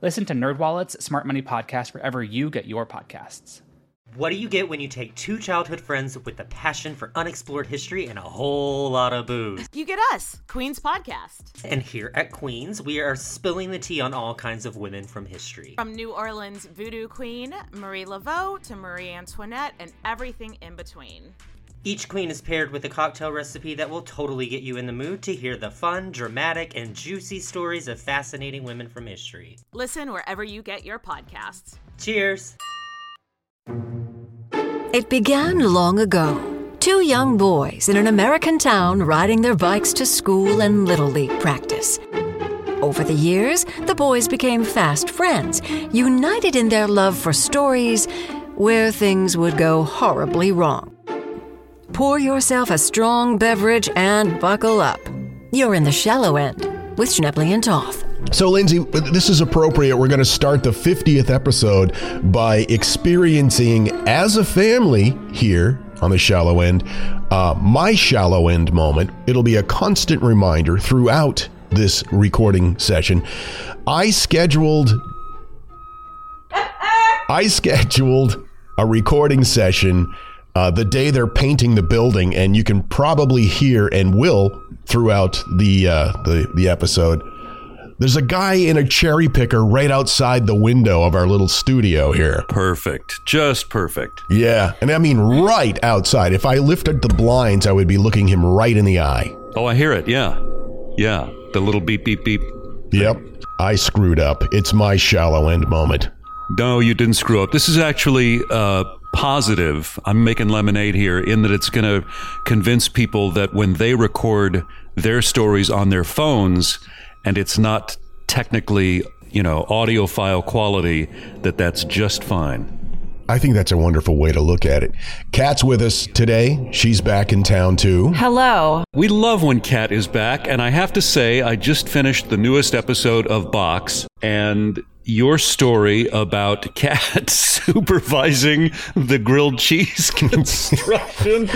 Listen to NerdWallet's Smart Money Podcast wherever you get your podcasts. What do you get when you take two childhood friends with a passion for unexplored history and a whole lot of booze? You get us, Queen's Podcast. And here at Queens, we are spilling the tea on all kinds of women from history. From New Orleans voodoo queen Marie Laveau to Marie Antoinette and everything in between. Each queen is paired with a cocktail recipe that will totally get you in the mood to hear the fun, dramatic, and juicy stories of fascinating women from history. Listen wherever you get your podcasts. Cheers! It began long ago. Two young boys in an American town riding their bikes to school and Little League practice. Over the years, the boys became fast friends, united in their love for stories where things would go horribly wrong. Pour yourself a strong beverage and buckle up. You're in the shallow end with Schnebley and Toth. So, Lindsay, this is appropriate. We're going to start the 50th episode by experiencing as a family here on the shallow end uh, my shallow end moment. It'll be a constant reminder throughout this recording session. I scheduled. I scheduled a recording session uh, the day they're painting the building, and you can probably hear and will throughout the uh, the the episode. There's a guy in a cherry picker right outside the window of our little studio here. Perfect. Just perfect. Yeah, and I mean right outside. If I lifted the blinds, I would be looking him right in the eye. Oh, I hear it. Yeah. Yeah. The little beep, beep, beep. Yep. I screwed up. It's my shallow end moment. No, you didn't screw up. This is actually uh, positive. I'm making lemonade here in that it's going to convince people that when they record their stories on their phones and it's not technically, you know, audio file quality, that that's just fine. I think that's a wonderful way to look at it. Kat's with us today. She's back in town too. Hello. We love when Kat is back, and I have to say, I just finished the newest episode of Box, and your story about Kat supervising the grilled cheese construction.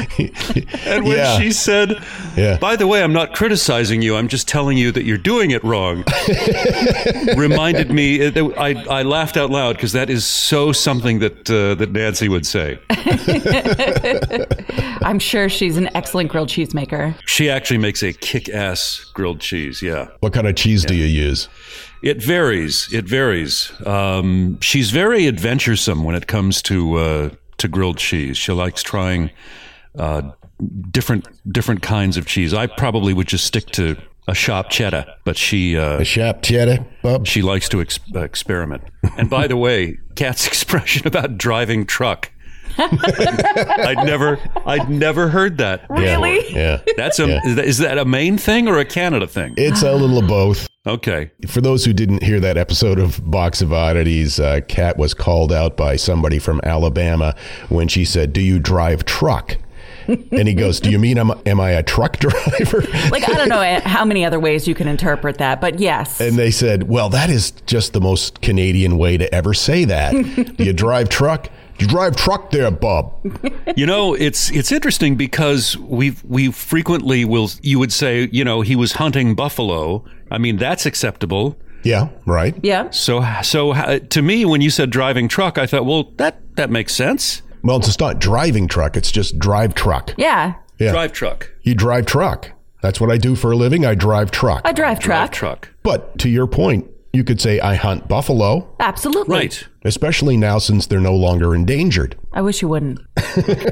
and when Yeah. she said, Yeah. by the way, I'm not criticizing you, I'm just telling you that you're doing it wrong, reminded me, I, I laughed out loud because that is so something that, uh, that Nancy would say. I'm sure she's an excellent grilled cheese maker. She actually makes a kick ass grilled cheese, yeah. What kind of cheese do you use? It varies. It varies. Um, she's very adventuresome when it comes to uh, to grilled cheese. She likes trying uh, different different kinds of cheese. I probably would just stick to a shop cheddar, but she uh, A shap cheddar, bub? she likes to ex- experiment. And by the way, Kat's expression about driving truck. I'd never, I'd never heard that. Really? Yeah. That's a, Yeah. is that- is that a Maine thing or a Canada thing? It's a little of both. Okay. For those who didn't hear that episode of Box of Oddities, uh, Kat was called out by somebody from Alabama when she said, "Do you drive truck?" and he goes, "Do you mean I'm, am I a truck driver?" Like, I don't know how many other ways you can interpret that, but yes. and they said, "Well, that is just the most Canadian way to ever say that. Do you drive truck? Do you drive truck there, Bob? You know, it's it's interesting because we we frequently will you would say, you know, he was hunting buffalo. I mean, that's acceptable. Yeah, right. yeah. So so uh, to me when you said driving truck, I thought, well, that that makes sense. Well, it's not driving truck; it's just drive truck. Yeah. Yeah. Drive truck. You drive truck. That's what I do for a living. I drive truck. I drive Drive truck. truck. But to your point, you could say I hunt buffalo, Absolutely. Right. especially now since they're no longer endangered. I wish you wouldn't.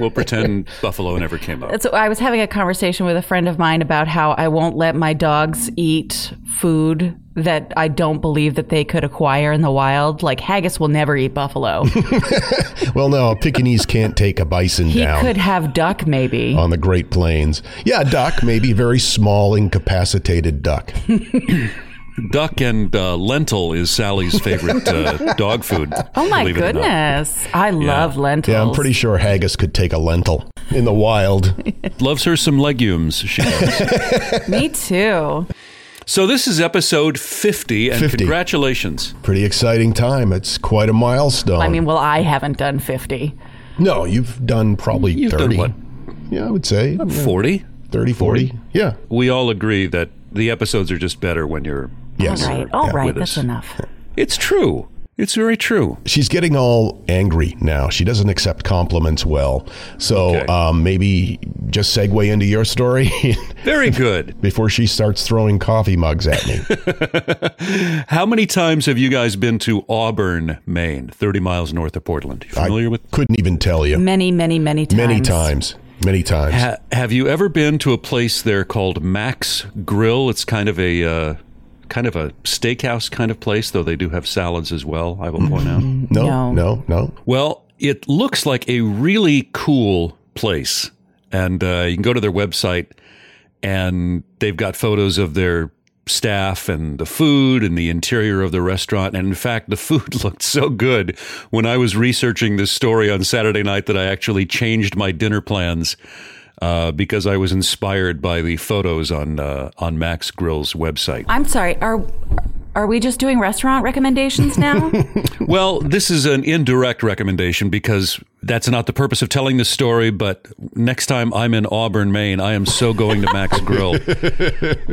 We'll pretend buffalo never came up. So I was having a conversation with a friend of mine about how I won't let my dogs eat food that I don't believe that they could acquire in the wild. Like haggis will never eat buffalo. Well, no, a Pekingese can't take a bison he down could have duck, maybe. on the Great Plains. Yeah, duck, maybe very small, incapacitated duck. duck and uh, lentil is Sally's favorite uh, dog food. Oh my believe it or not. goodness. I love lentils. Yeah, I'm pretty sure haggis could take a lentil in the wild. Loves her some legumes. She does. Me too. so this is episode 50, and 50. congratulations. Pretty exciting time. It's quite a milestone. I mean, well, I haven't done 50. no, you've done probably You've 30. done what? Yeah, I would say yeah, 40. 30, 40. Yeah. We all agree that the episodes are just better when you're. Yes. All right. All Yeah. right. That's us. enough. It's true. It's very true. She's getting all angry now. She doesn't accept compliments well. So Okay. um, maybe just segue into your story Very good. before she starts throwing coffee mugs at me. How many times have you guys been to Auburn, Maine, 30 miles north of Portland? You familiar I with? couldn't even tell you. Many, many, many times. Many times. Many times. Ha- have you ever been to a place there called Max Grill? It's kind of a uh, kind of a steakhouse kind of place, though they do have salads as well. I will point out. no, No. no, no. Well, it looks like a really cool place, and uh, you can go to their website, and they've got photos of their staff and the food and the interior of the restaurant. And in fact, the food looked so good when I was researching this story on Saturday night that I actually changed my dinner plans. Uh, because I was inspired by the photos on uh, on Max Grill's website. I'm sorry. Are are we just doing restaurant recommendations now? Well, this is an indirect recommendation because that's not the purpose of telling this story. But next time I'm in Auburn, Maine, I am so going to Max Grill.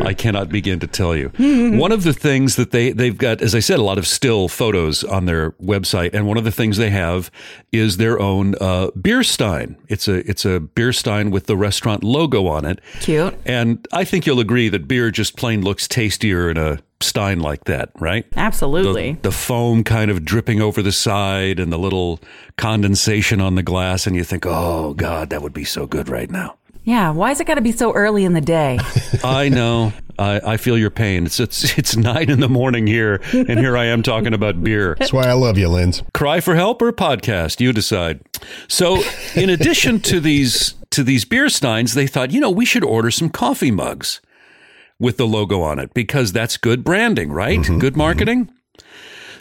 I cannot begin to tell you. one of the things that they they've got, as I said, a lot of still photos on their website, and one of the things they have is their own uh, beer stein. It's a it's a beer stein with the restaurant logo on it. Cute. And I think you'll agree that beer just plain looks tastier in a stein like that, right? Absolutely. the, the foam kind of dripping over the side and the little condensation on the glass and you think oh god that would be so good right now yeah. Why has it got to be so early in the day? i know I, I feel your pain it's, it's it's nine in the morning here and here i am talking about beer That's why I love you, Linz. cry for help or podcast you decide so in addition to these to these beer steins they thought you know we should order some coffee mugs with the logo on it because that's good branding right? Good marketing.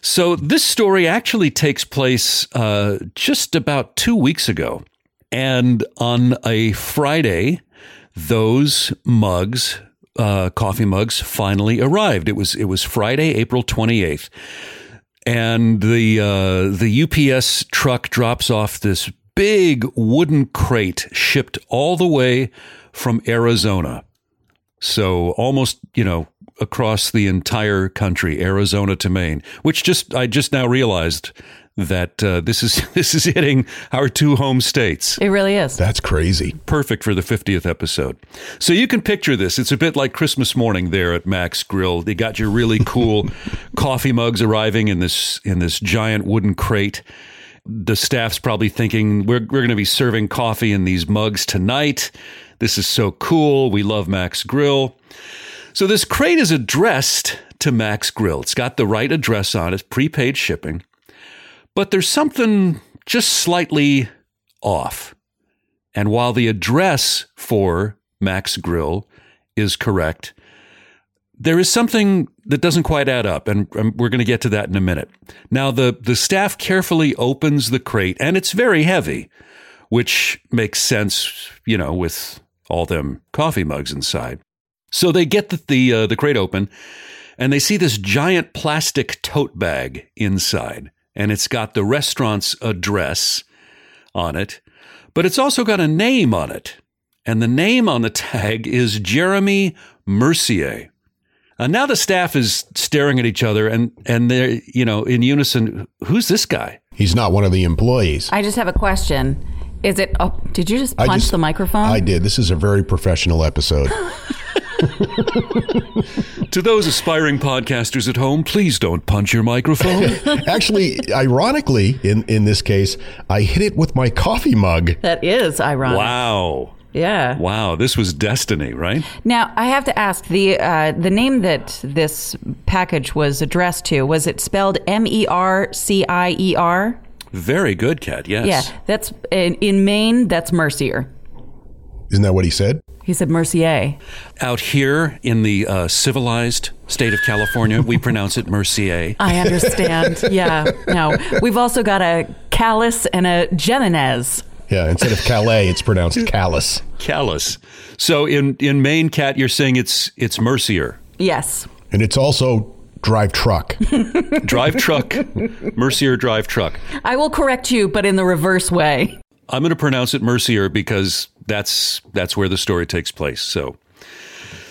So this story actually takes place uh, just about two weeks ago. And on a friday those mugs uh, coffee mugs finally arrived. It was it was friday april 28th and the uh, the UPS truck drops off this big wooden crate shipped all the way from Arizona. So almost, you know, across the entire country, Arizona to Maine, which just I just now realized that uh, this is this is hitting our two home states It really is. That's crazy. perfect for the 50th episode. So you can picture this. It's a bit like Christmas morning there at Max Grill. They got your really cool coffee mugs arriving in this in this giant wooden crate. The staff's probably thinking we're we're going to be serving coffee in these mugs tonight. This is so cool. We love Max Grill. So this crate is addressed to Max Grill. It's got the right address on it, prepaid shipping. But there's something just slightly off. And while the address for Max Grill is correct, there is something that doesn't quite add up, and we're going to get to that in a minute. Now, the, the staff carefully opens the crate, and it's very heavy, which makes sense, you know, with all them coffee mugs inside. So they get the the, uh, the crate open, and they see this giant plastic tote bag inside, and it's got the restaurant's address on it, but it's also got a name on it. And the name on the tag is Jeremy Mercier. And now the staff is staring at each other and, and they're, you know, in unison, who's this guy? He's not one of the employees. I just have a question. Is it? Oh, did you just punch just- the microphone? I did. This is a very professional episode. To those aspiring podcasters at home, please don't punch your microphone. Actually, ironically, in, in this case, I hit it with my coffee mug. That is ironic. wow. Yeah. Wow. This was destiny, right? Now I have to ask the uh, the name that this package was addressed to was it spelled M E R C I E R? Very good, Kat. Yes. Yeah, that's in, in Maine. That's Mercier. Isn't that what he said? He said Mercier. Out here in the uh, civilized state of California, we pronounce it Mercier. I understand. yeah. No. We've also got a Callus and a Jimenez. Yeah, instead of Calais, it's pronounced callous. Callous. So in in Maine, Kat, you're saying it's it's Mercier. Yes. And it's also drive truck. Drive truck, Mercier drive truck. I will correct you, but in the reverse way. I'm going to pronounce it Mercier because that's that's where the story takes place. So,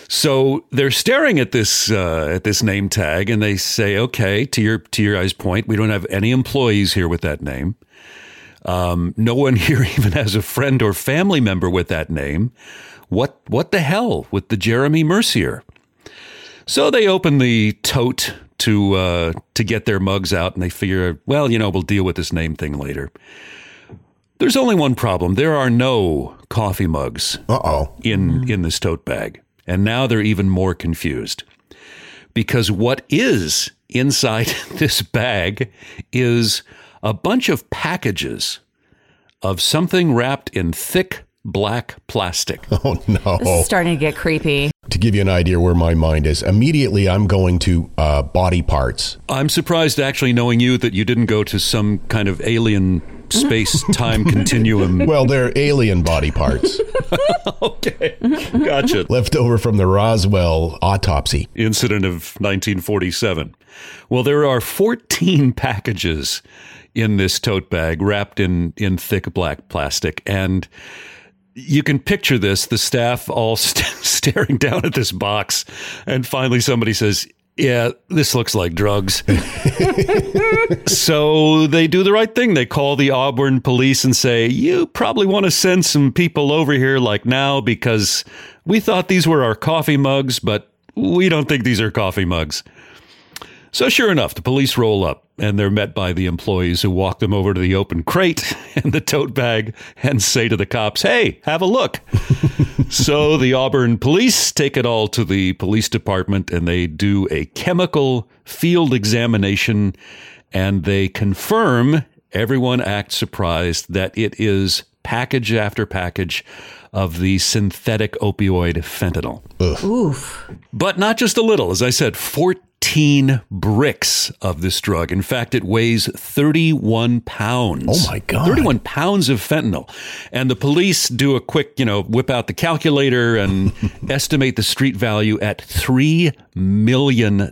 so they're staring at this uh, at this name tag, and they say, "Okay, to your to your guys' point, we don't have any employees here with that name. Um, no one here even has a friend or family member with that name. What what the hell with the Jeremy Mercier?" So they open the tote to uh, to get their mugs out, and they figure, well, you know, we'll deal with this name thing later. There's only one problem. There are no coffee mugs Uh oh. in in this tote bag. And now they're even more confused. Because what is inside this bag is a bunch of packages of something wrapped in thick black plastic. Oh no. This is starting to get creepy. To give you an idea where my mind is, immediately I'm going to uh, body parts. I'm surprised actually knowing you that you didn't go to some kind of alien space time continuum. Well, they're alien body parts okay. Gotcha. left over from the Roswell autopsy. incident of 1947. Well, there are 14 packages in this tote bag wrapped in, in thick black plastic. And you can picture this the staff all st- staring down at this box. And finally, somebody says, Yeah, this looks like drugs. so they do the right thing. They call the Auburn police and say, You probably want to send some people over here like now because we thought these were our coffee mugs, but we don't think these are coffee mugs. So, sure enough, the police roll up and they're met by the employees who walk them over to the open crate and the tote bag and say to the cops, Hey, have a look. so, the Auburn police take it all to the police department and they do a chemical field examination and they confirm everyone acts surprised that it is package after package of the synthetic opioid fentanyl. Oof. But not just a little. As I said, 14 bricks of this drug. In fact, it weighs 31 pounds. Oh, my God. 31 pounds of fentanyl. And the police do a quick, you know, whip out the calculator and estimate the street value at $3 million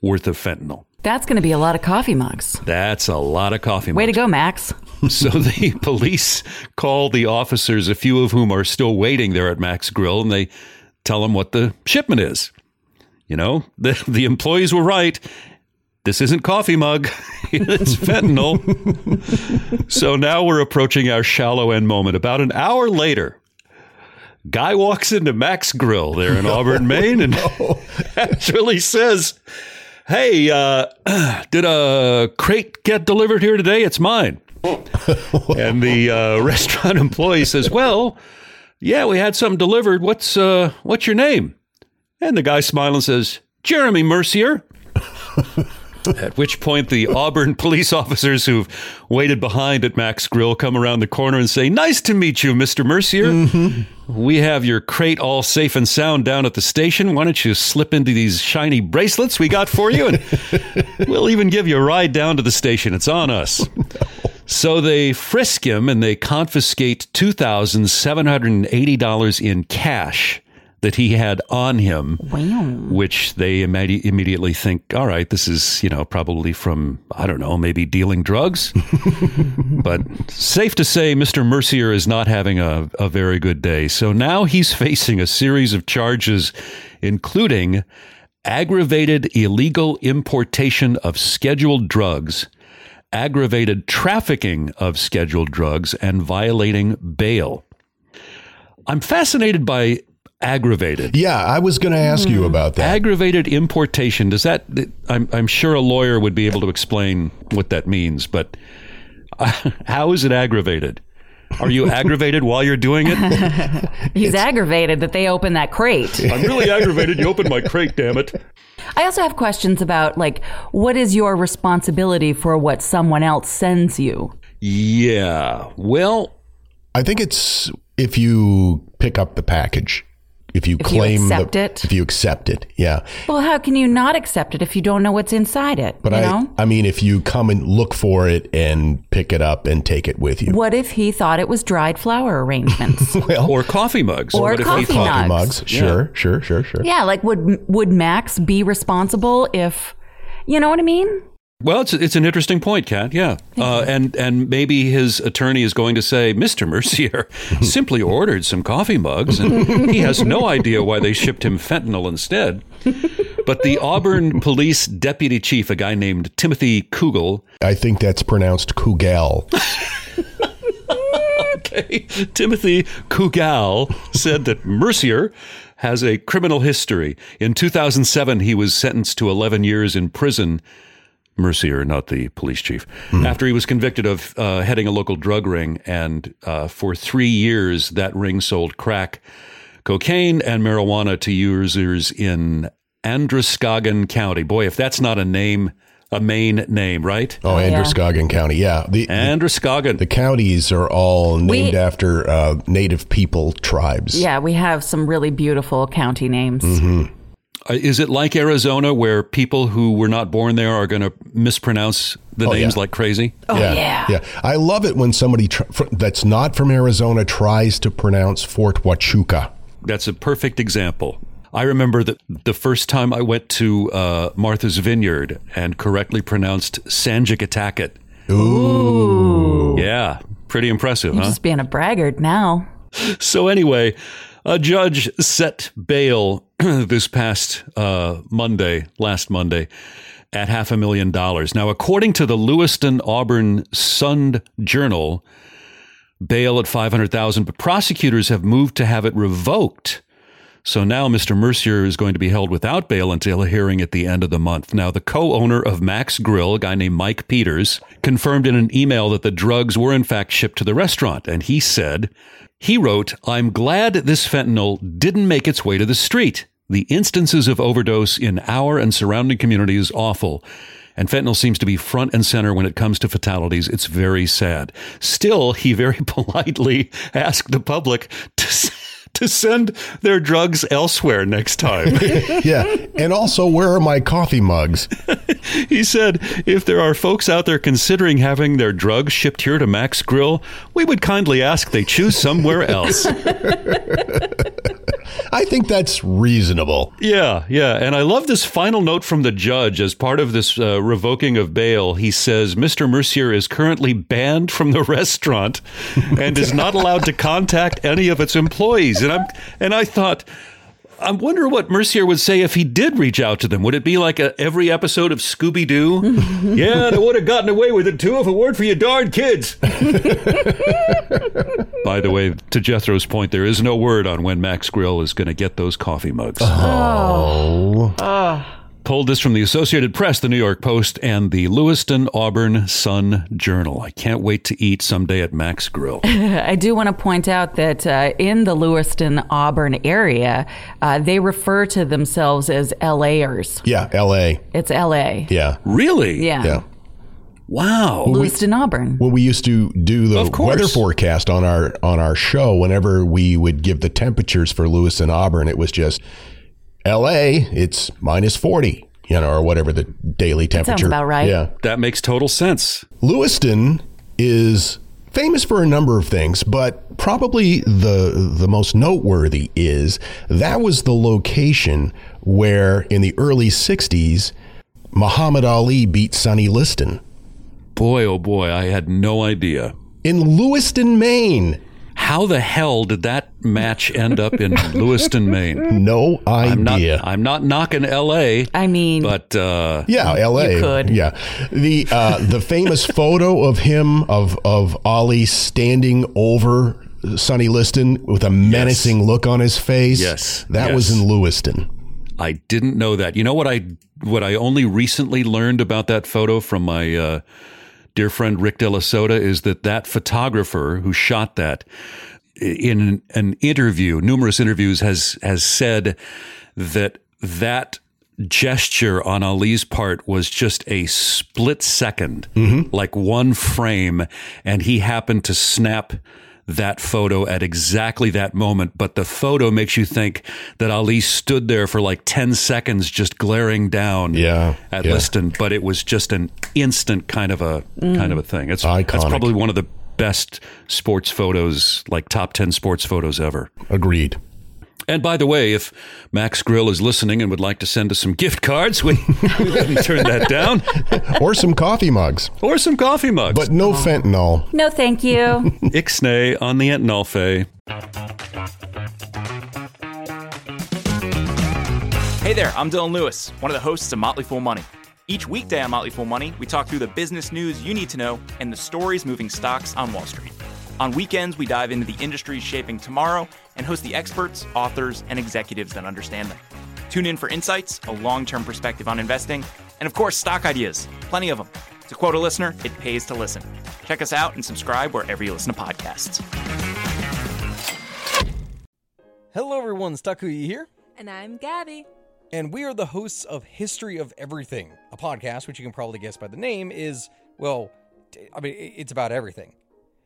worth of fentanyl. That's going to be a lot of coffee mugs. That's a lot of coffee. Mugs. Way to go, Max. So the police call the officers, a few of whom are still waiting there at Max Grill, and they tell them what the shipment is. You know, the, the employees were right. This isn't coffee mug. it's fentanyl. so now we're approaching our shallow end moment. About an hour later, guy walks into Max Grill there in Auburn, Maine, and actually says, Hey, uh, did a crate get delivered here today? It's mine. and the uh, restaurant employee says, "Well, yeah, we had something delivered. What's uh, what's your name?" And the guy smiling says, "Jeremy Mercier." At which point, the Auburn police officers who've waited behind at Max Grill come around the corner and say, Nice to meet you, Mr. Mercier. Mm-hmm. We have your crate all safe and sound down at the station. Why don't you slip into these shiny bracelets we got for you? And we'll even give you a ride down to the station. It's on us. So they frisk him and they confiscate $2,780 in cash that he had on him, which they imme- immediately think, all right, this is, you know, probably from, I don't know, maybe dealing drugs. but safe to say, Mr. Mercier is not having a, a very good day. So now he's facing a series of charges, including aggravated illegal importation of scheduled drugs, aggravated trafficking of scheduled drugs, and violating bail. I'm fascinated by aggravated. Yeah, I was going to ask you about that. Aggravated importation. Does that? I'm, I'm sure a lawyer would be able to explain what that means, but uh, how is it aggravated? Are you aggravated while you're doing it? He's aggravated that they opened that crate. I'm really aggravated. You opened my crate, damn it. I also have questions about like what is your responsibility for what someone else sends you? Yeah. Well, I think it's if you pick up the package, if you If you claim accept the, it? if you accept it, yeah. Well, how can you not accept it if you don't know what's inside it? But you I, know? I mean, if you come and look for it and pick it up and take it with you, What if he thought it was dried flower arrangements? well, Or coffee mugs. Or What if he coffee thought- coffee mugs. mugs, sure, sure, sure, sure. yeah, like would would Max be responsible if you know what I mean? Well, it's it's an interesting point, Kat. Yeah, uh, and and maybe his attorney is going to say, Mister Mercier simply ordered some coffee mugs, and he has no idea why they shipped him fentanyl instead. But the Auburn police deputy chief, a guy named Timothy Kugel, I think that's pronounced Kugel. okay, Timothy Kugal said that Mercier has a criminal history. In 2007, he was sentenced to 11 years in prison. Mercier, not the police chief, after he was convicted of uh, heading a local drug ring. And uh, for three years, that ring sold crack, cocaine, and marijuana to users in Androscoggin County. Boy, if that's not a name, a main name, right? Oh, Androscoggin County, yeah. The, the Androscoggin. the counties are all named We- after uh, native people tribes. Yeah, we have some really beautiful county names. Mm-hmm. Uh, Is it like Arizona where people who were not born there are going to mispronounce the Oh, names yeah. like crazy? Oh yeah. yeah. I love it when somebody tr- fr- that's not from Arizona tries to pronounce Fort Huachuca. That's a perfect example. I remember that the first time I went to uh, Martha's Vineyard and correctly pronounced Sengekontacket. Ooh. Yeah, pretty impressive, You're huh? just being a braggart now. So anyway, a judge set bail this past uh, Monday, last Monday, at half a million dollars. Now, according to the Lewiston Auburn Sun Journal, bail at five hundred thousand, but prosecutors have moved to have it revoked. So now Mr. Mercier is going to be held without bail until a hearing at the end of the month. Now, the co owner of Max Grill, a guy named Mike Peters, confirmed in an email that the drugs were in fact shipped to the restaurant. And he said, he wrote, I'm glad this fentanyl didn't make its way to the street. The instances of overdose in our and surrounding community is awful. And fentanyl seems to be front and center when it comes to fatalities. It's very sad. Still, he very politely asked the public to, to send their drugs elsewhere next time. Yeah. and also, where are my coffee mugs? he said, if there are folks out there considering having their drugs shipped here to Max Grill, we would kindly ask they choose somewhere else. I think that's reasonable. Yeah, yeah. And I love this final note from the judge as part of this uh, revoking of bail. He says Mr. Mercier is currently banned from the restaurant and is not allowed to contact any of its employees. And I'm and I thought I wonder what Mercier would say if he did reach out to them. Would it be like a, every episode of Scooby Doo? yeah, they would have gotten away with it too if it weren't for you darn kids. By the way, to Jethro's point, there is no word on when Max Grill is going to get those coffee mugs. Oh. Oh. Ah. Pulled this from the Associated Press, the New York Post, and the Lewiston Auburn Sun Journal. I can't wait to eat someday at Max Grill. I do want to point out that uh, in the Lewiston Auburn area, uh, they refer to themselves as LAers. Yeah, L.A. It's LA. Yeah, really? Yeah. yeah. Wow. Lewiston Auburn. When we used to do the weather forecast on our on our show, whenever we would give the temperatures for Lewiston Auburn, it was just L.A. It's minus forty, you know, or whatever the daily temperature. about right. Yeah, That makes total sense. Lewiston is famous for a number of things, but probably the the most noteworthy is that was the location where in the early 60s Muhammad Ali beat Sonny Liston Boy, oh boy, I had no idea. in Lewiston, Maine. How the hell did that match end up in Lewiston, Maine? No I'm not. idea. I'm not knocking L.A., I mean, but uh, yeah, L.A. You could. Yeah, the uh, the famous photo of him of of Ali standing over Sonny Liston with a menacing look on his face. Yes, that was in Lewiston. I didn't know that. You know what I what I only recently learned about that photo from my uh, dear friend Rick De La Soda is that that photographer who shot that in an interview, numerous interviews, has has said that that gesture on Ali's part was just a split 2nd mm-hmm. like one frame, and he happened to snap that photo at exactly that moment, but the photo makes you think that Ali stood there for like 10 seconds just glaring down Yeah, at yeah. Liston, but it was just an instant kind of a kind of a thing. It's that's Iconic. probably one of the best sports photos, like top 10 sports photos ever. Agreed. And by the way, if Max Grill is listening and would like to send us some gift cards, we, we wouldn't turn that down. Or some coffee mugs, Or some coffee mugs. but no uh-huh. fentanyl. No, thank you. Ixnay on the Entnolfe. Hey there, I'm Dylan Lewis, one of the hosts of Motley Fool Money. Each weekday on Motley Fool Money, we talk through the business news you need to know and the stories moving stocks on Wall Street. On weekends, we dive into the industries shaping tomorrow and host the experts, authors, and executives that understand them. Tune in for insights, a long term perspective on investing, and of course, stock ideas. Plenty of them. To quote a listener, it pays to listen. Check us out and subscribe wherever you listen to podcasts. Hello, everyone. Stakuyi here, And I'm Gabby. and we are the hosts of History of Everything, a podcast which you can probably guess by the name is, well, I mean, it's about everything.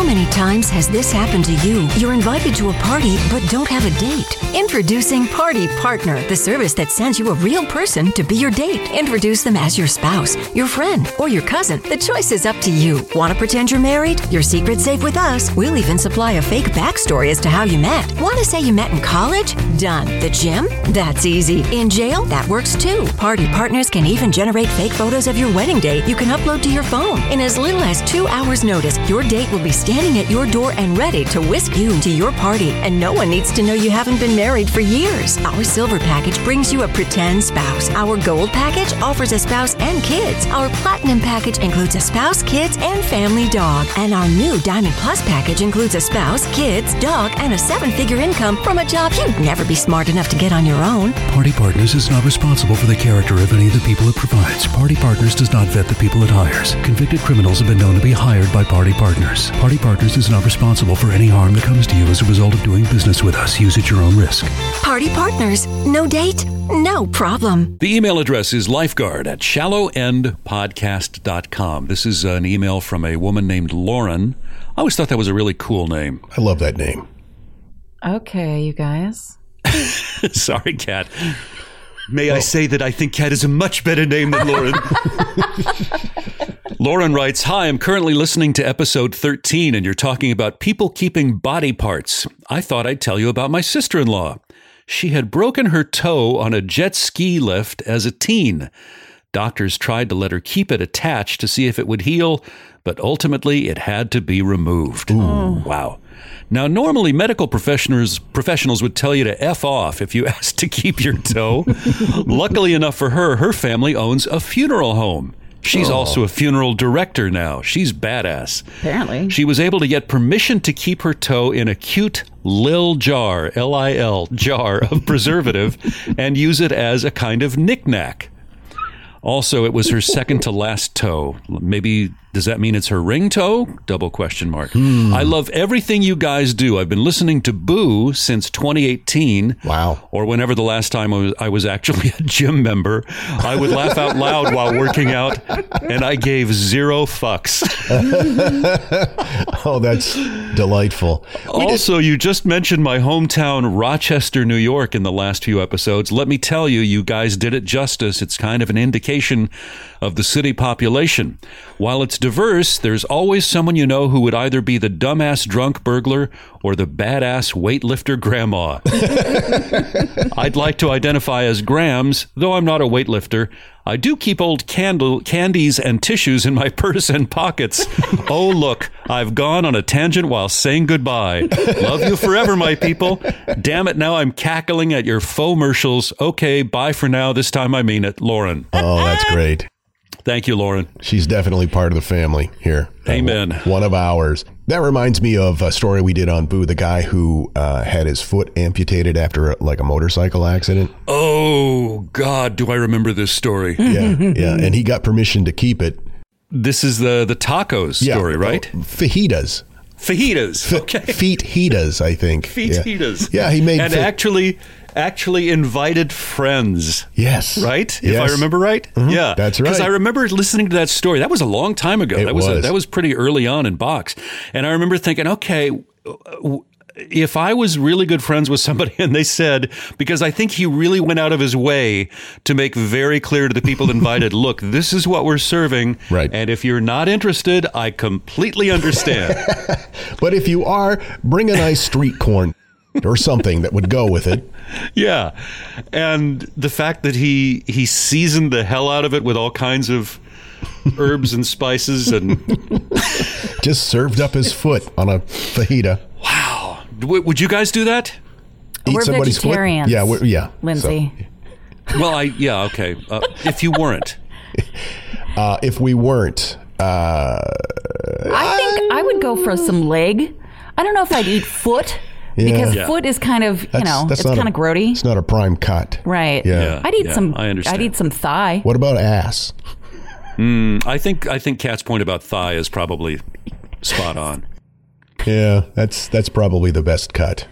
How many times has this happened to you? You're invited to a party but don't have a date. Introducing Party Partner, the service that sends you a real person to be your date. Introduce them as your spouse, your friend, or your cousin. The choice is up to you. Want to pretend you're married? Your secret's safe with us. We'll even supply a fake backstory as to how you met. Want to say you met in college? Done. The gym? That's easy. In jail? That works too. Party Partners can even generate fake photos of your wedding day you can upload to your phone. In as little as two hours' notice, your date will be standing at your door and ready to whisk you to your party. And no one needs to know you haven't been married for years. Our silver package brings you a pretend spouse. Our gold package offers a spouse and kids. Our platinum package includes a spouse, kids, and family dog. And our new diamond plus package includes a spouse, kids, dog, and a seven figure income from a job you'd never be smart enough to get on your own. Party Partners is not responsible for the character of any of the people it provides. Party Partners does not vet the people it hires. Convicted criminals have been known to be hired by Party Partners. Party Partners is not responsible for any harm that comes to you as a result of doing business with us. Use at your own risk. Party partners. No date? No problem. The email address is lifeguard at shallowendpodcast.com. This is an email from a woman named Lauren. I always thought that was a really cool name. I love that name. Okay, you guys. Sorry, Kat. May I oh. say that I think Kat is a much better name than Lauren? Lauren writes Hi, I'm currently listening to episode 13, and you're talking about people keeping body parts. I thought I'd tell you about my sister in law. She had broken her toe on a jet ski lift as a teen. Doctors tried to let her keep it attached to see if it would heal, but ultimately it had to be removed. Wow. Now, normally medical professionals professionals would tell you to f off if you asked to keep your toe. Luckily enough for her, her family owns a funeral home. She's oh. also a funeral director now. She's badass. Apparently. She was able to get permission to keep her toe in a cute lil jar, L I L, jar of preservative and use it as a kind of knickknack. Also, it was her second to last toe. Maybe does that mean it's her ring toe? Double question mark. Hmm. I love everything you guys do. I've been listening to Boo since 2018. Wow. Or whenever the last time I was, I was actually a gym member. I would laugh out loud while working out, and I gave zero fucks. Oh, that's delightful. Also, you just mentioned my hometown, Rochester, New York, in the last few episodes. Let me tell you, you guys did it justice. It's kind of an indication of the city population. While it's diverse, there's always someone you know who would either be the dumbass drunk burglar or the badass weightlifter grandma. I'd like to identify as Grams, though I'm not a weightlifter. I do keep old candle candies and tissues in my purse and pockets. Oh, look, I've gone on a tangent while saying goodbye. Love you forever, my people. Damn it, now I'm cackling at your faux commercials. Okay, bye for now. This time I mean it, Lauren. Oh, that's great. Thank you, Lauren. She's definitely part of the family here. Uh, Amen. one of ours. That reminds me of a story we did on Boo, the guy who uh, had his foot amputated after like a motorcycle accident. Oh God, do I remember this story? Yeah, yeah, and he got permission to keep it. This is the the tacos Yeah, story, right? oh, fajitas. Fajitas. F- Okay. Feet heatas, I think. Fajitas. Yeah, yeah he made and fa- actually actually invited friends. Yes. Right? If I remember right? Mhm, Yeah. that's right. Because I remember listening to that story. That was a long time ago. It that was, A, that was pretty early on in box. And I remember thinking, okay, w- if I was really good friends with somebody and they said, because I think he really went out of his way to make very clear to the people invited, look, this is what we're serving. Right. And if you're not interested, I completely understand. But if you are, bring a nice street corn or something that would go with it. Yeah, and the fact that he he seasoned the hell out of it with all kinds of herbs and spices and Just served up his foot on a fajita. wow, W- would you guys do that? Eat We're somebody's foot? Yeah, we're, yeah. Lindsay. Well, I yeah okay. Uh, if you weren't, uh, if we weren't, uh, I think I would go for some leg. I don't know if I'd eat foot because Yeah. foot is kind of you that's, know that's it's not kind a- of grody. It's not a prime cut. Right. Yeah. Yeah. I'd eat yeah, some. I understand. I'd eat some thigh. What about ass? I think I think Kat's point about thigh is probably spot on. Yeah, that's that's probably the best cut.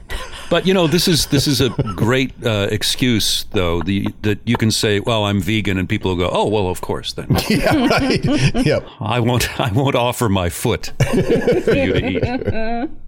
But you know, this is this is a great uh, excuse, though, the, that you can say, "Well, I'm vegan," and people will go, "Oh, well, of course, then Yeah, right. yep. I won't I won't offer my foot for you to eat."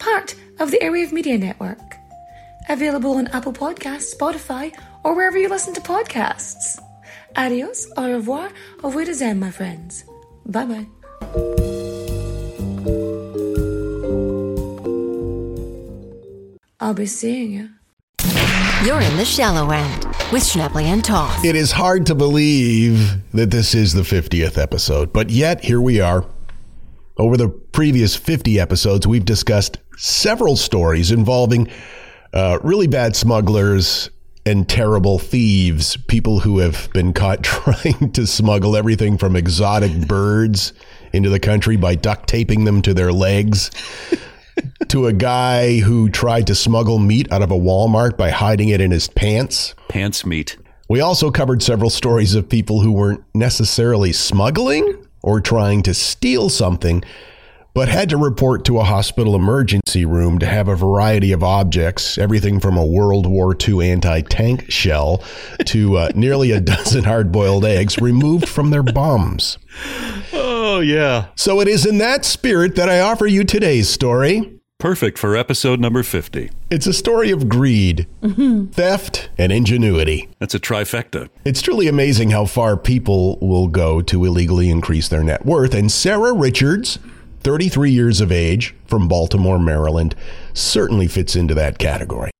Part of the Airwave Media Network. Available on Apple Podcasts, Spotify, or wherever you listen to podcasts. Adios, au revoir, au revoir, my friends. Bye bye. I'll be seeing you. You're in the shallow end with Schnebley and Toth. It is hard to believe that this is the 50th episode, but yet here we are. Over the previous 50 episodes, we've discussed several stories involving uh, really bad smugglers and terrible thieves, people who have been caught trying to smuggle everything from exotic birds into the country by duct taping them to their legs. to a guy who tried to smuggle meat out of a Walmart by hiding it in his pants. Pants meat. We also covered several stories of people who weren't necessarily smuggling or trying to steal something, but had to report to a hospital emergency room to have a variety of objects, everything from a World War II anti tank shell to uh, nearly a dozen hard boiled eggs removed from their bums. Oh yeah. So it is in that spirit that I offer you today's story. Perfect for episode number 50. It's a story of greed, theft, and ingenuity. That's a trifecta. It's truly amazing how far people will go to illegally increase their net worth. And Sarah Richards, 33 years of age, from Baltimore, Maryland, certainly fits into that category.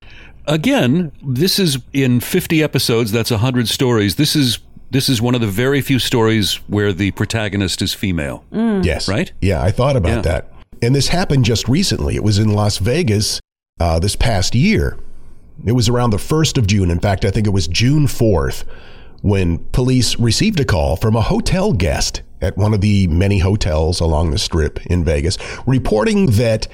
again, this is in 50 episodes. That's 100 stories. This is this is one of the very few stories where the protagonist is female. Yes. Right? Yeah, I thought about Yeah. that. And this happened just recently. It was in Las Vegas uh, this past year. It was around the 1st of June. In fact, I think it was June 4th when police received a call from a hotel guest at one of the many hotels along the strip in Vegas reporting that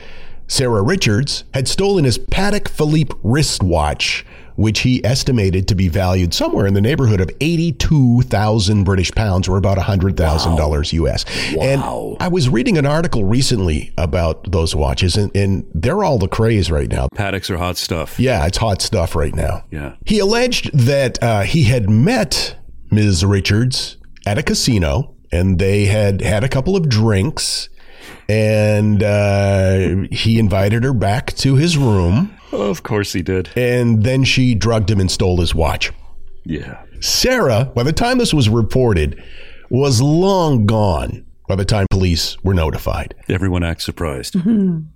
Sarah Richards had stolen his Patek Philippe wristwatch, which he estimated to be valued somewhere in the neighborhood of 82,000 British pounds or about $100,000 US. And I was reading an article recently about those watches, and, and they're all the craze right now. Pateks are hot stuff. Yeah, it's hot stuff right now. Yeah. He alleged that uh, he had met Ms. Richards at a casino and they had had a couple of drinks and uh, he invited her back to his room. Of course he did. And then she drugged him and stole his watch. Yeah. Sarah, by the time this was reported, was long gone by the time police were notified. Everyone acts surprised.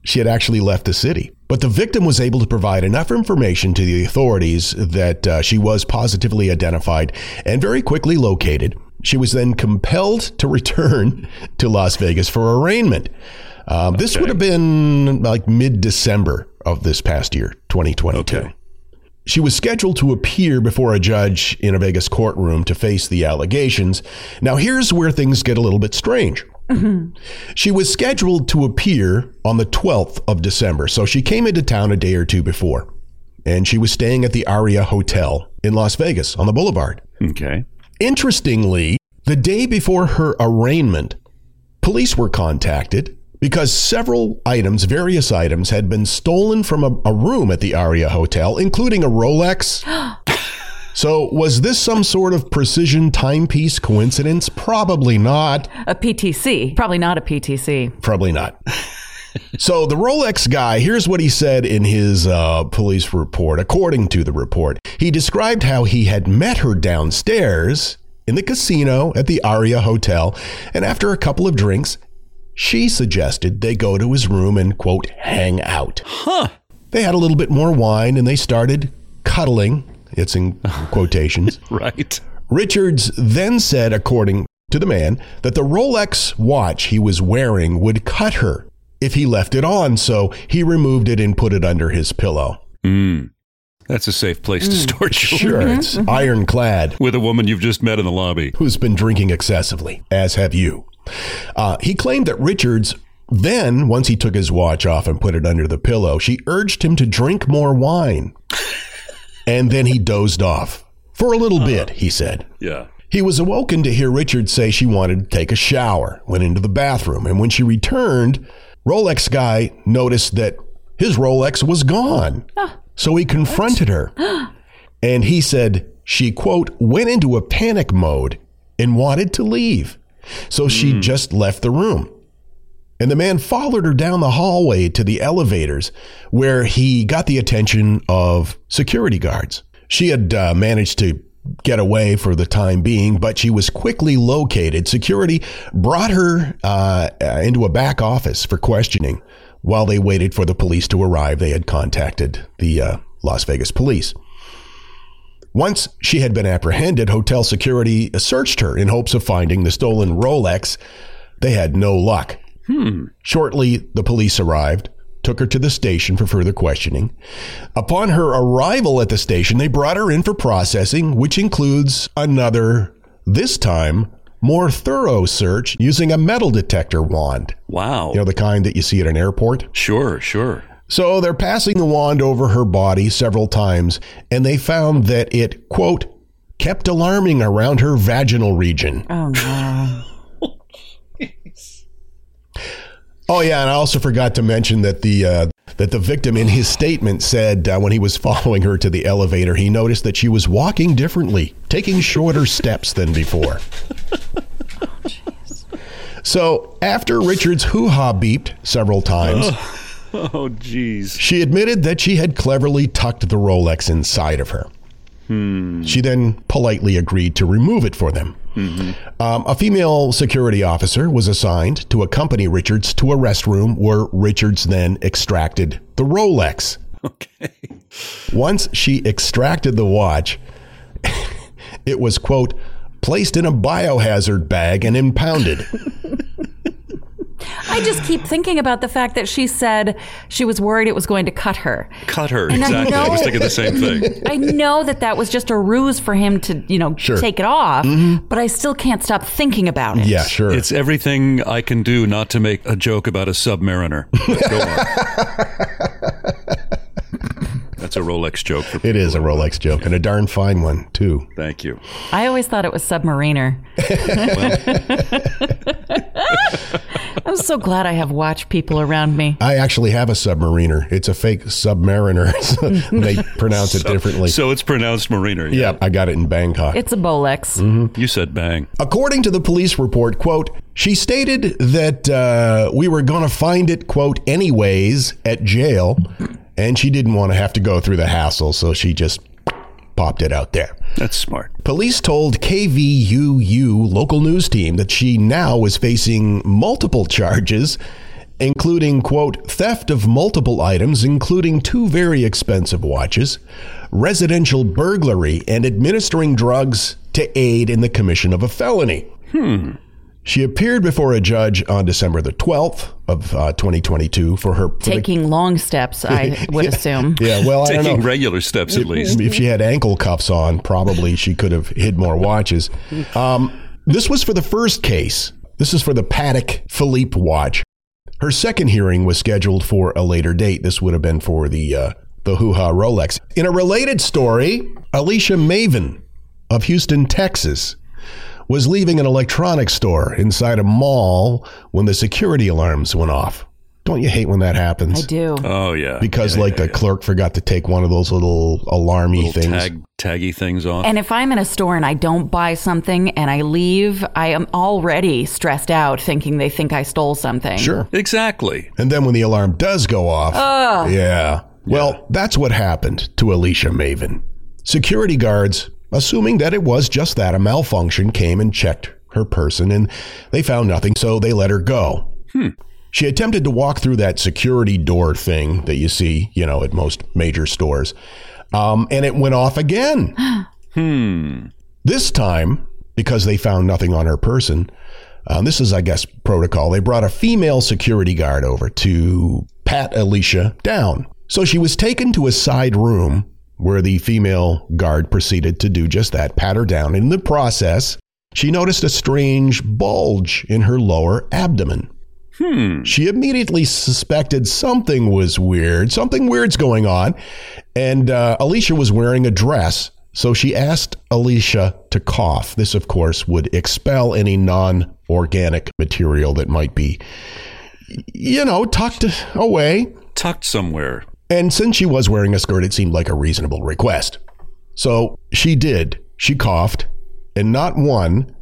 She had actually left the city. But the victim was able to provide enough information to the authorities that uh, she was positively identified and very quickly located. She was then compelled to return to Las Vegas for arraignment. Um, This would have been like mid December of this past year, 2022. She was scheduled to appear before a judge in a Vegas courtroom to face the allegations. Now, here's where things get a little bit strange. Mm-hmm. She was scheduled to appear on the 12th of December, so she came into town a day or two before. And she was staying at the Aria Hotel in Las Vegas on the boulevard. Okay. Interestingly, the day before her arraignment, police were contacted because several items, various items, had been stolen from a, a room at the Aria Hotel, including a Rolex. so, was this some sort of precision timepiece coincidence? Probably not. A PTC. Probably not a PTC. Probably not. so the Rolex guy, here's what he said in his uh, police report. According to the report, he described how he had met her downstairs in the casino at the Aria Hotel, and after a couple of drinks, she suggested they go to his room and quote hang out. Huh. They had a little bit more wine and they started cuddling. It's in quotations. Right. Richards then said, according to the man, that the Rolex watch he was wearing would cut her if he left it on, so he removed it and put it under his pillow. Mm. That's a safe place to hmm. store children. Sure, it's mm-hmm. Mm-hmm. ironclad. With a woman you've just met in the lobby. Who's been drinking excessively, as have you. Uh, he claimed that Richards then, once he took his watch off and put it under the pillow, she urged him to drink more wine. and then he dozed off. For a little bit, he said. Yeah. He was awoken to hear Richards say she wanted to take a shower, went into the bathroom, and when she returned, Rolex guy noticed that his Rolex was gone. so he confronted her. and he said she, quote, went into a panic mode and wanted to leave. So she just left the room. And the man followed her down the hallway to the elevators where he got the attention of security guards. She had uh, managed to get away for the time being, but she was quickly located. Security brought her uh, into a back office for questioning. While they waited for the police to arrive, they had contacted the uh, Las Vegas police. Once she had been apprehended, hotel security searched her in hopes of finding the stolen Rolex. They had no luck. Hmm. Shortly, the police arrived, took her to the station for further questioning. Upon her arrival at the station, they brought her in for processing, which includes another, this time, more thorough search using a metal detector wand. Wow. You know, the kind that you see at an airport? Sure, sure. So they're passing the wand over her body several times, and they found that it, quote, kept alarming around her vaginal region. Oh, no. Oh yeah, and I also forgot to mention that the uh, that the victim in his statement said uh, when he was following her to the elevator, he noticed that she was walking differently, taking shorter steps than before. so after Richard's hoo-ha beeped several times, Oh, jeez. she admitted that she had cleverly tucked the Rolex inside of her. Hmm. She then politely agreed to remove it for them. Um, a female security officer was assigned to accompany Richards to a restroom where Richards then extracted the Rolex. Okay. Once she extracted the watch, it was, quote, placed in a biohazard bag and impounded. I just keep thinking about the fact that she said she was worried it was going to cut her. Cut her. And I exactly. I, was thinking the same thing. I know that that was just a ruse for him to, you know, Sure. take it off, mm-hmm. but I still can't stop thinking about it. Yeah, sure. It's everything I can do not to make a joke about a submariner. Go on. That's a Rolex joke. For it is a Rolex joke and a darn fine one, too. Thank you. I always thought it was Submariner. I'm so glad I have watch people around me. I actually have a submariner. It's a fake submariner. they pronounce it differently. So it's pronounced mariner. yeah, I got it in Bangkok. It's a Bolex. You said bang. According to the police report, quote, she stated that uh, we were going to find it, quote, anyways at jail, and she didn't want to have to go through the hassle, so she just popped it out there. That's smart. Police told KVVU local news team that she now was facing multiple charges, including, quote, theft of multiple items, including two very expensive watches, residential burglary, and administering drugs to aid in the commission of a felony. Hmm. She appeared before a judge on December the 12th of uh, 2022 for her Taking long steps, I would assume. Yeah, well, I don't Taking know. regular steps at least. If she had ankle cuffs on, probably she could have hid more watches. Um, this was for the first case. This is for the Patek Philippe watch. Her second hearing was scheduled for a later date. This would have been for the uh, the Hoo Ha Rolex. In a related story, Alicia Maven of Houston, Texas, was leaving an electronics store inside a mall when the security alarms went off. Don't you hate when that happens? I do. Oh yeah. Because Yeah, like yeah, the clerk forgot to take one of those little alarmy yeah. things. tag taggy things off. And if I'm in a store and I don't buy something and I leave, I am already stressed out thinking they think I stole something. Sure. exactly. And then when the alarm does go off, yeah. Well, that's what happened to Alicia Maven. Security guards, assuming that it was just that, a malfunction, came and checked her person and they found nothing, so they let her go. She attempted to walk through that security door thing that you see, you know, at most major stores, um, and it went off again. Hmm. This time, because they found nothing on her person, um, this is, I guess, protocol. They brought a female security guard over to pat Alicia down. So she was taken to a side room where the female guard proceeded to do just that, pat her down. In the process, she noticed a strange bulge in her lower abdomen. Hmm. She immediately suspected something was weird. Something weird's going on. And uh, Alicia was wearing a dress. So she asked Alicia to cough. This, of course, would expel any non organic material that might be, you know, tucked away. Tucked somewhere. And since she was wearing a skirt, it seemed like a reasonable request. So she did. She coughed, and not one,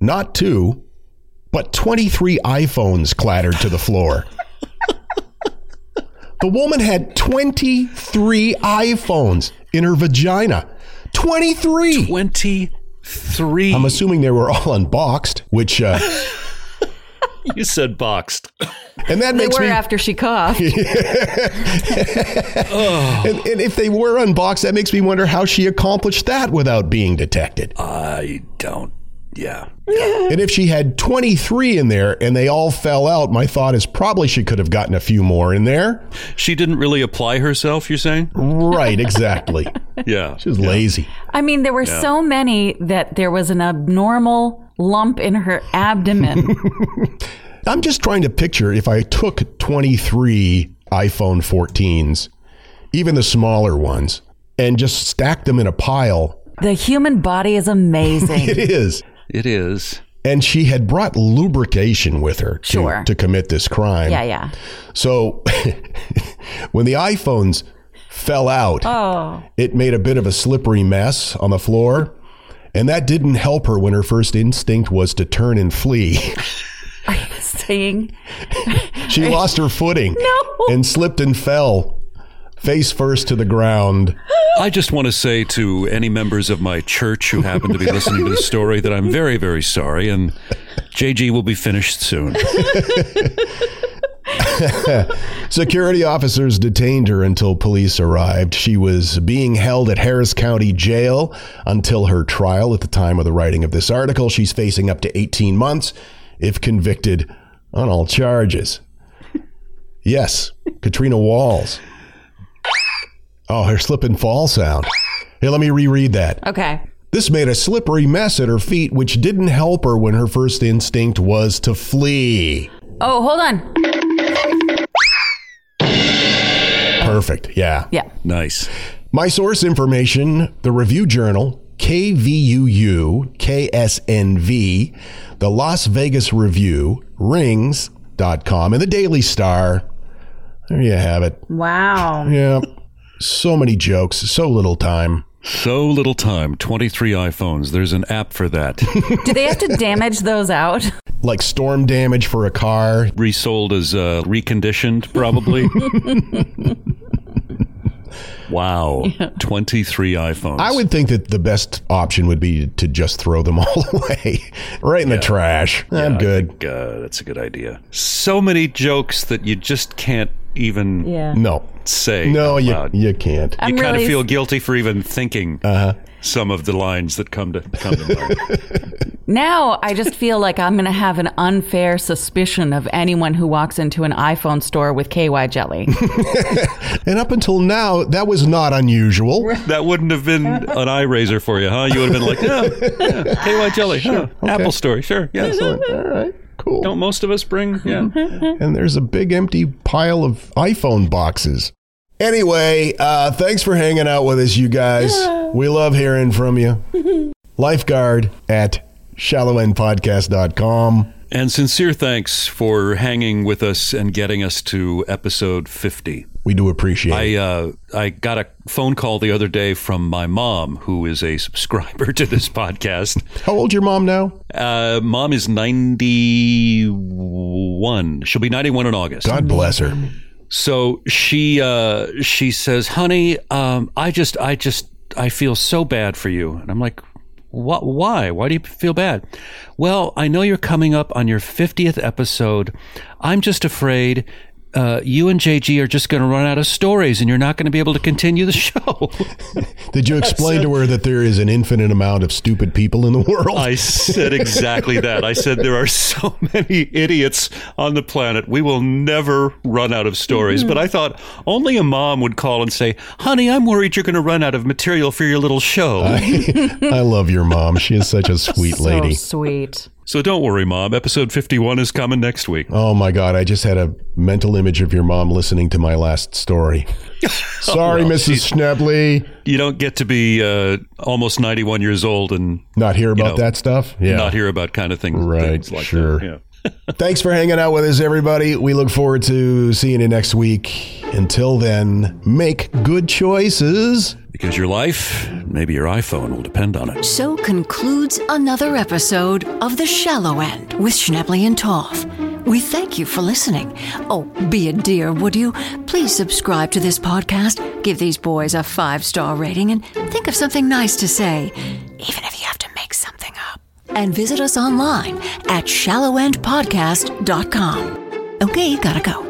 not two, but 23 iPhones clattered to the floor. the woman had 23 iPhones in her vagina. 23! 23. 23. I'm assuming they were all unboxed, which, uh, You said boxed. and that They makes were me. after she coughed. And, and if they were unboxed, that makes me wonder how she accomplished that without being detected. I don't. Yeah. And if she had 23 in there and they all fell out, my thought is probably she could have gotten a few more in there. She didn't really apply herself, you're saying? Right, exactly. Yeah. She was lazy. I mean, there were Yeah. so many that there was an abnormal lump in her abdomen. I'm just trying to picture if I took 23 iPhone 14s, even the smaller ones, and just stacked them in a pile. the human body is amazing. It is. It is. And she had brought lubrication with her to, Sure. to commit this crime. Yeah, yeah. So when the iPhones fell out, Oh. it made a bit of a slippery mess on the floor. And that didn't help her when her first instinct was to turn and flee. Saying, She lost her footing No. and slipped and fell face first to the ground. I just want to say to any members of my church who happen to be listening to the story that I'm very, very sorry, and JG will be finished soon. Security officers detained her until police arrived. She was being held at Harris County Jail until her trial. At the time of the writing of this article, she's facing up to 18 months if convicted on all charges. Yes, Katrina Walls. Oh, her slip and fall sound. Hey, let me reread that. Okay. This made a slippery mess at her feet, which didn't help her when her first instinct was to flee. Oh, hold on. Perfect. Yeah. Yeah. Nice. My source information the Review Journal, KVVU, KSNV, the Las Vegas Review, Rings.com, and the Daily Star. There you have it. Wow. Yeah. So many jokes, so little time. So little time. 23 iPhones. There's an app for that. Do they have to damage those out? Like storm damage for a car. Resold as uh, reconditioned, probably. wow. 23 iPhones. I would think that the best option would be to just throw them all away, right in the trash. I'm good. think, uh, that's a good idea. So many jokes that you just can't even Yeah. No, say. no, you loud. you can't. I'm you kind really- of feel guilty for even thinking uh-huh. some of the lines that come to come to mind. Now I just feel like I'm going to have an unfair suspicion of anyone who walks into an iPhone store with KY jelly. And up until now, that was not unusual. that wouldn't have been an eye raiser for you, huh? You would have been like, yeah, yeah KY jelly, huh? Apple story, sure, yeah. Excellent. All right, cool. Don't most of us bring? Yeah. and there's a big empty pile of iPhone boxes. Anyway, uh, thanks for hanging out with us, you guys. We love hearing from you. Lifeguard at shallowendpodcast.com. And sincere thanks for hanging with us and getting us to episode 50. We do appreciate I it. uh, I got a phone call the other day from my mom, who is a subscriber to this podcast. How old's your mom now? Uh, mom is 91. She'll be 91 in August. God bless her. So she uh, she says, "Honey, um, I just I just I feel so bad for you." And I'm like, "What? Why? Why do you feel bad?" Well, I know you're coming up on your 50th episode. I'm just afraid. Uh, you and JG are just going to run out of stories, and you're not going to be able to continue the show. Did you explain to her that there is an infinite amount of stupid people in the world? I said exactly that. I said there are so many idiots on the planet. We will never run out of stories. But I thought only a mom would call and say, "Honey, I'm worried you're going to run out of material for your little show." I love your mom. She is such a sweet lady. So sweet. So don't worry, mom. Episode 51 is coming next week. Oh my God, I just had a mental image of your mom listening to my last story. Sorry, well, Mrs. Schnebley. You don't get to be uh, almost 91 years old and Not hear about know, that stuff? Yeah. not hear about kind of things, Right, things like sure. that. Yeah. Thanks for hanging out with us, everybody. We look forward to seeing you next week. Until then, make good choices. Because your life, maybe your iPhone, will depend on it. So concludes another episode of The Shallow End with Schnebley and Toff. We thank you for listening. Oh, be a dear, would you? Please subscribe to this podcast, give these boys a five star rating, and think of something nice to say, even if you have to make something up. And visit us online at shallowendpodcast.com. Okay, gotta go.